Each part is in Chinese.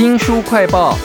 新书快报，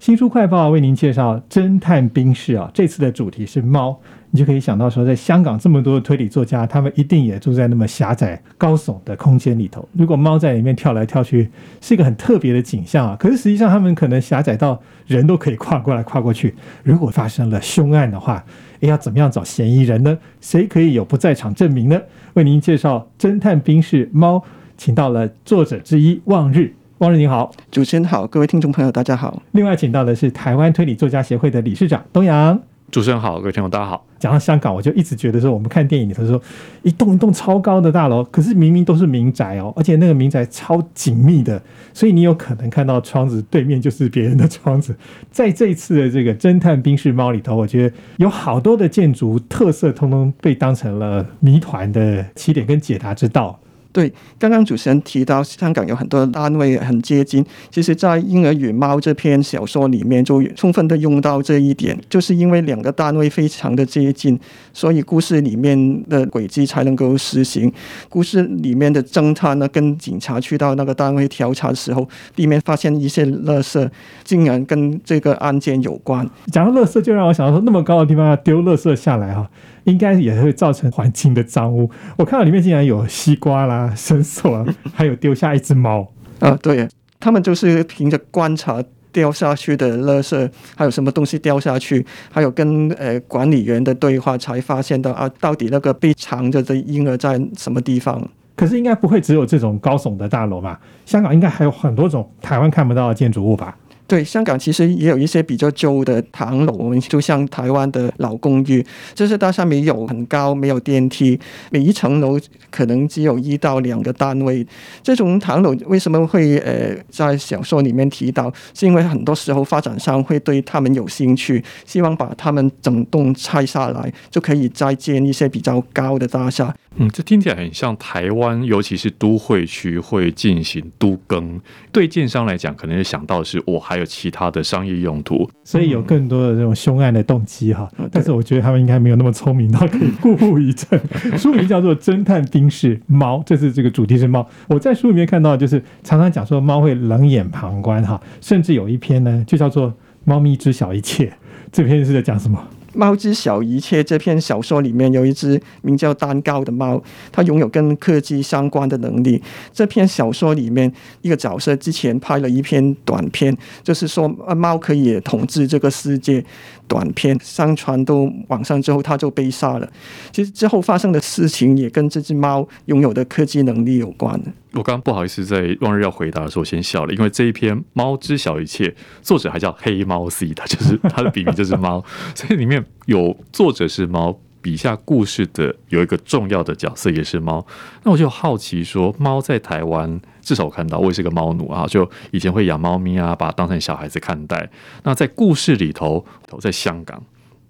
新书快报为您介绍侦探冰室啊，这次的主题是猫，你就可以想到说，在香港这么多的推理作家，他们一定也住在那么狭窄高耸的空间里头。如果猫在里面跳来跳去，是一个很特别的景象啊。可是实际上，他们可能狭窄到人都可以跨过来跨过去。如果发生了凶案的话，诶，要怎么样找嫌疑人呢？谁可以有不在场证明呢？为您介绍侦探冰室猫。请到了作者之一望日，望日您好，主持人好，各位听众朋友大家好。另外请到的是台湾推理作家协会的理事长东阳，主持人好，各位听众大家好。讲到香港，我就一直觉得说，我们看电影里头说一栋一栋超高的大楼，可是明明都是民宅哦，而且那个民宅超紧密的，所以你有可能看到窗子对面就是别人的窗子。在这一次的这个侦探冰室猫里头，我觉得有好多的建筑特色，通通被当成了谜团的起点跟解答之道。对，刚刚主持人提到香港有很多单位很接近，其实，在《婴儿与猫》这篇小说里面就充分的用到这一点，就是因为两个单位非常的接近，所以故事里面的轨迹才能够实行。故事里面的侦探呢，跟警察去到那个单位调查的时候，里面发现一些垃圾，竟然跟这个案件有关。讲到垃圾，就让我想到说，那么高的地方要丢垃圾下来啊。应该也会造成环境的脏污。我看到里面竟然有西瓜啦、绳索啊，还有丢下一只猫啊！对他们就是凭着观察掉下去的垃圾，还有什么东西掉下去，还有跟呃管理员的对话，才发现到啊，到底那个被藏着的婴儿在什么地方？可是应该不会只有这种高耸的大楼吧？香港应该还有很多种台湾看不到的建筑物吧？对，香港其实也有一些比较旧的唐楼，就像台湾的老公寓，就是大厦没有很高，没有电梯，每一层楼可能只有一到两个单位。这种唐楼为什么会呃在小说里面提到？是因为很多时候发展商会对他们有兴趣，希望把他们整栋拆下来，就可以再建一些比较高的大厦。嗯，这听起来很像台湾，尤其是都会区会进行都更。对建商来讲，可能想到的是我还有其他的商业用途，所以有更多的这种凶案的动机哈。但是我觉得他们应该没有那么聪明到可以故布疑阵。书名叫做《侦探兵士猫》，这次这个主题是猫。我在书里面看到，就是常常讲说猫会冷眼旁观哈，甚至有一篇呢就叫做《猫咪知晓一切》。这篇是在讲什么？猫知晓一切这篇小说里面有一只名叫蛋糕的猫，它拥有跟科技相关的能力。这篇小说里面一个角色之前拍了一篇短片，就是说猫可以统治这个世界。短片上传到网上之后，它就被杀了。其实之后发生的事情也跟这只猫拥有的科技能力有关。我刚刚不好意思在望日要回答的时候先笑了，因为这一篇《猫知晓一切》，作者还叫黑猫 C，他就是他的笔名就是猫，所以里面有作者是猫。笔下故事的有一个重要的角色也是猫，那我就好奇说，猫在台湾至少我看到，我也是个猫奴啊，就以前会养猫咪啊，把它当成小孩子看待。那在故事里头，在香港。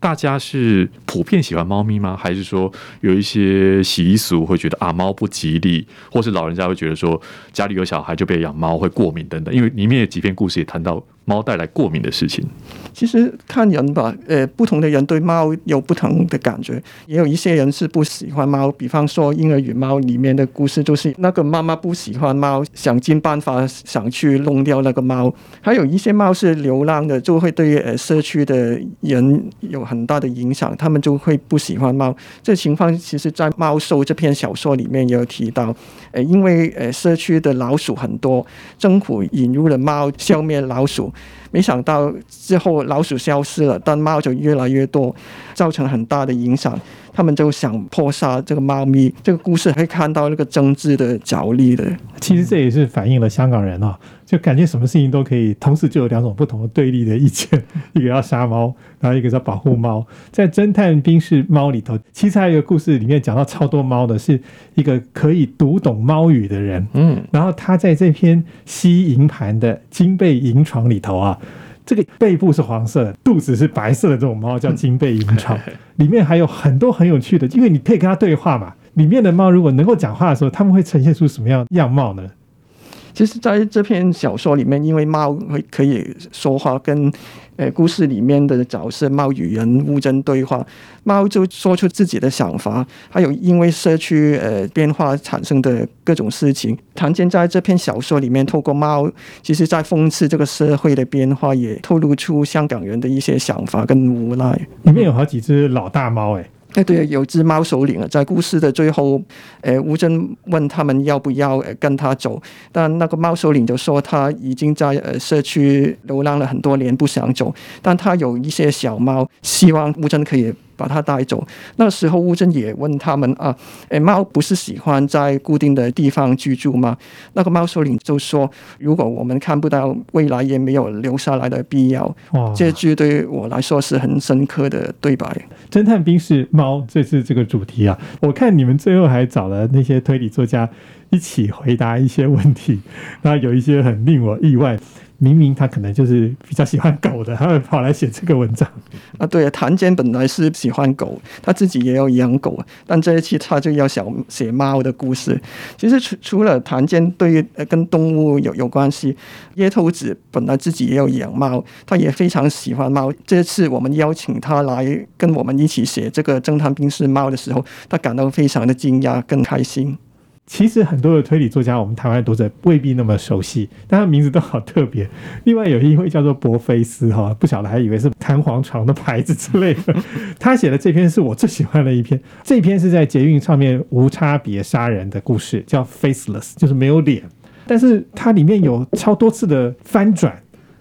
大家是普遍喜欢猫咪吗？还是说有一些习俗会觉得啊猫不吉利，或是老人家会觉得说家里有小孩就别养猫会过敏等等？因为里面有几篇故事也谈到猫带来过敏的事情。其实看人吧，呃，不同的人对猫有不同的感觉，也有一些人是不喜欢猫。比方说《婴儿与猫》里面的故事，就是那个妈妈不喜欢猫，想尽办法想去弄掉那个猫。还有一些猫是流浪的，就会对呃社区的人有很大的影响，他们就会不喜欢猫。这情况其实，在《猫兽》这篇小说里面也有提到。呃，因为呃社区的老鼠很多，政府引入了猫消灭老鼠，没想到之后老鼠消失了，但猫就越来越多，造成很大的影响。他们就想破杀这个猫咪。这个故事可以看到那个政治的角力的。其实这也是反映了香港人啊，就感觉什么事情都可以，同时就有两种不同的对立的意见，一个要杀猫，然后一个要保护猫。在侦探兵士猫里头，其实还有一个故事里面讲到超多猫的，是一个可以读懂猫语的人。嗯，然后他在这篇吸银盘的金背银床里头啊。这个背部是黄色的，肚子是白色的这种猫叫金背银钞，里面还有很多很有趣的，因为你可以跟它对话嘛。里面的猫如果能够讲话的时候，他们会呈现出什么样样貌呢？其实，在这篇小说里面，因为猫会可以说话，跟呃故事里面的角色猫与人物真对话，猫就说出自己的想法，还有因为社区呃变化产生的各种事情。谭健在这篇小说里面，透过猫，其实在讽刺这个社会的变化，也透露出香港人的一些想法跟无奈。里面有好几只老大猫，哎，哎，对，有只猫首领啊，在故事的最后，呃，吴真问他们要不要跟他走，但那个猫首领就说他已经在呃社区流浪了很多年，不想走，但他有一些小猫，希望吴真可以把它带走。那时候乌镇也问他们啊，诶，猫不是喜欢在固定的地方居住吗？那个猫首领就说，如果我们看不到未来，也没有留下来的必要。哇，这句对我来说是很深刻的对白。侦探兵是猫，这次这个主题啊，我看你们最后还找了那些推理作家一起回答一些问题，那有一些很令我意外。明明他可能就是比较喜欢狗的，他会跑来写这个文章。啊，对啊，谭坚本来是喜欢狗，他自己也有养狗，但这一期他就要想写猫的故事。其实除除了谭坚对于呃跟动物有有关系，叶头子本来自己也有养猫，他也非常喜欢猫。这次我们邀请他来跟我们一起写这个侦探兵是猫的时候，他感到非常的惊讶，更开心。其实很多的推理作家，我们台湾读者未必那么熟悉，但他名字都好特别。另外有一位叫做博菲斯哈，不晓得还以为是弹簧床的牌子之类的。他写的这篇是我最喜欢的一篇，这篇是在捷运上面无差别杀人的故事，叫 Faceless，就是没有脸。但是它里面有超多次的翻转，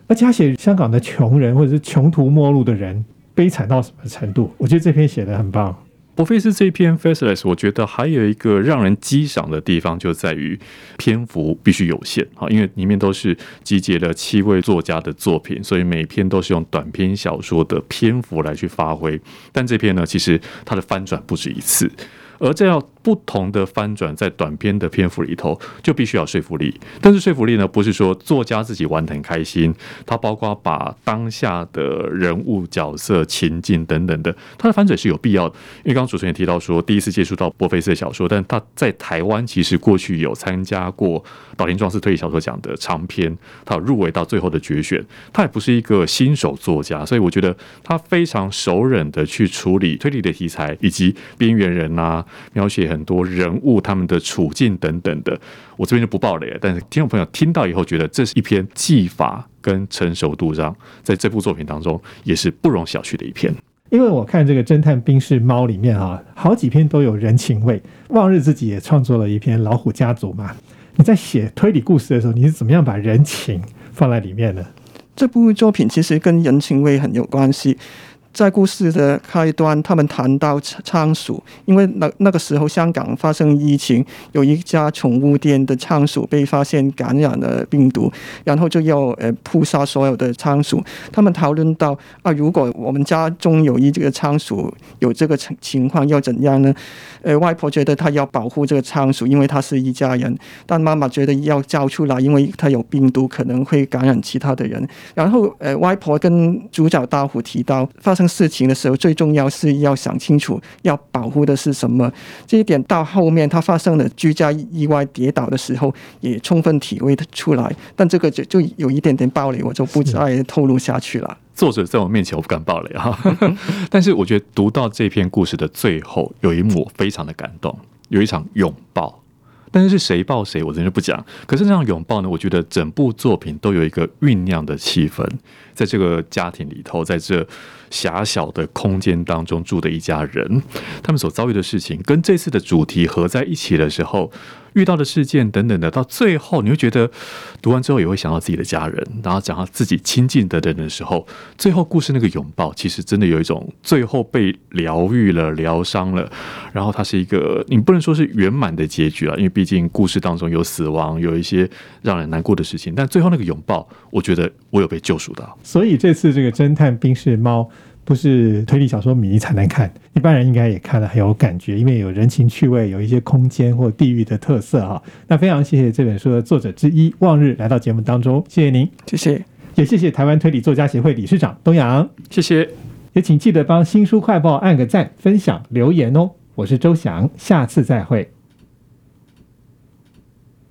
而且他写香港的穷人或者是穷途末路的人悲惨到什么程度，我觉得这篇写的很棒。博菲斯这篇《Faceless》，我觉得还有一个让人激赏的地方，就在于篇幅必须有限啊，因为里面都是集结了七位作家的作品，所以每篇都是用短篇小说的篇幅来去发挥。但这篇呢，其实它的翻转不止一次，而这要。不同的翻转在短篇的篇幅里头就必须要说服力，但是说服力呢，不是说作家自己玩得很开心，它包括把当下的人物角色情境等等的，它的翻转是有必要的。因为刚刚主持人也提到说，第一次接触到波菲斯的小说，但他在台湾其实过去有参加过岛田庄司推理小说奖的长篇，他有入围到最后的决选，他也不是一个新手作家，所以我觉得他非常熟稔的去处理推理的题材以及边缘人啊描写。很多人物他们的处境等等的，我这边就不爆雷了。但是听众朋友听到以后，觉得这是一篇技法跟成熟度上，在这部作品当中也是不容小觑的一篇。因为我看这个侦探兵士猫里面啊，好几篇都有人情味。望日自己也创作了一篇《老虎家族》嘛。你在写推理故事的时候，你是怎么样把人情放在里面的？这部作品其实跟人情味很有关系。在故事的开端，他们谈到仓鼠，因为那那个时候香港发生疫情，有一家宠物店的仓鼠被发现感染了病毒，然后就要呃扑杀所有的仓鼠。他们讨论到啊，如果我们家中有一这个仓鼠有这个情情况，要怎样呢？呃，外婆觉得她要保护这个仓鼠，因为她是一家人，但妈妈觉得要交出来，因为它有病毒，可能会感染其他的人。然后呃，外婆跟主角大虎提到发生。事情的时候，最重要是要想清楚要保护的是什么。这一点到后面他发生了居家意外跌倒的时候，也充分体会出来。但这个就就有一点点暴力，我就不再 透露下去了。作者在我面前，我不敢暴雷哈。但是我觉得读到这篇故事的最后，有一幕我非常的感动，有一场拥抱。但是是谁抱谁，我真的不讲。可是那样拥抱呢，我觉得整部作品都有一个酝酿的气氛，在这个家庭里头，在这。狭小的空间当中住的一家人，他们所遭遇的事情跟这次的主题合在一起的时候，遇到的事件等等的，到最后你会觉得读完之后也会想到自己的家人，然后讲到自己亲近的人的时候，最后故事那个拥抱，其实真的有一种最后被疗愈了、疗伤了，然后它是一个你不能说是圆满的结局了，因为毕竟故事当中有死亡，有一些让人难过的事情，但最后那个拥抱，我觉得我有被救赎到。所以这次这个侦探冰室猫。不是推理小说迷才能看，一般人应该也看了很有感觉，因为有人情趣味，有一些空间或地域的特色哈。那非常谢谢这本书的作者之一望日来到节目当中，谢谢您，谢谢，也谢谢台湾推理作家协会理事长东阳，谢谢，也请记得帮新书快报按个赞、分享、留言哦。我是周翔，下次再会。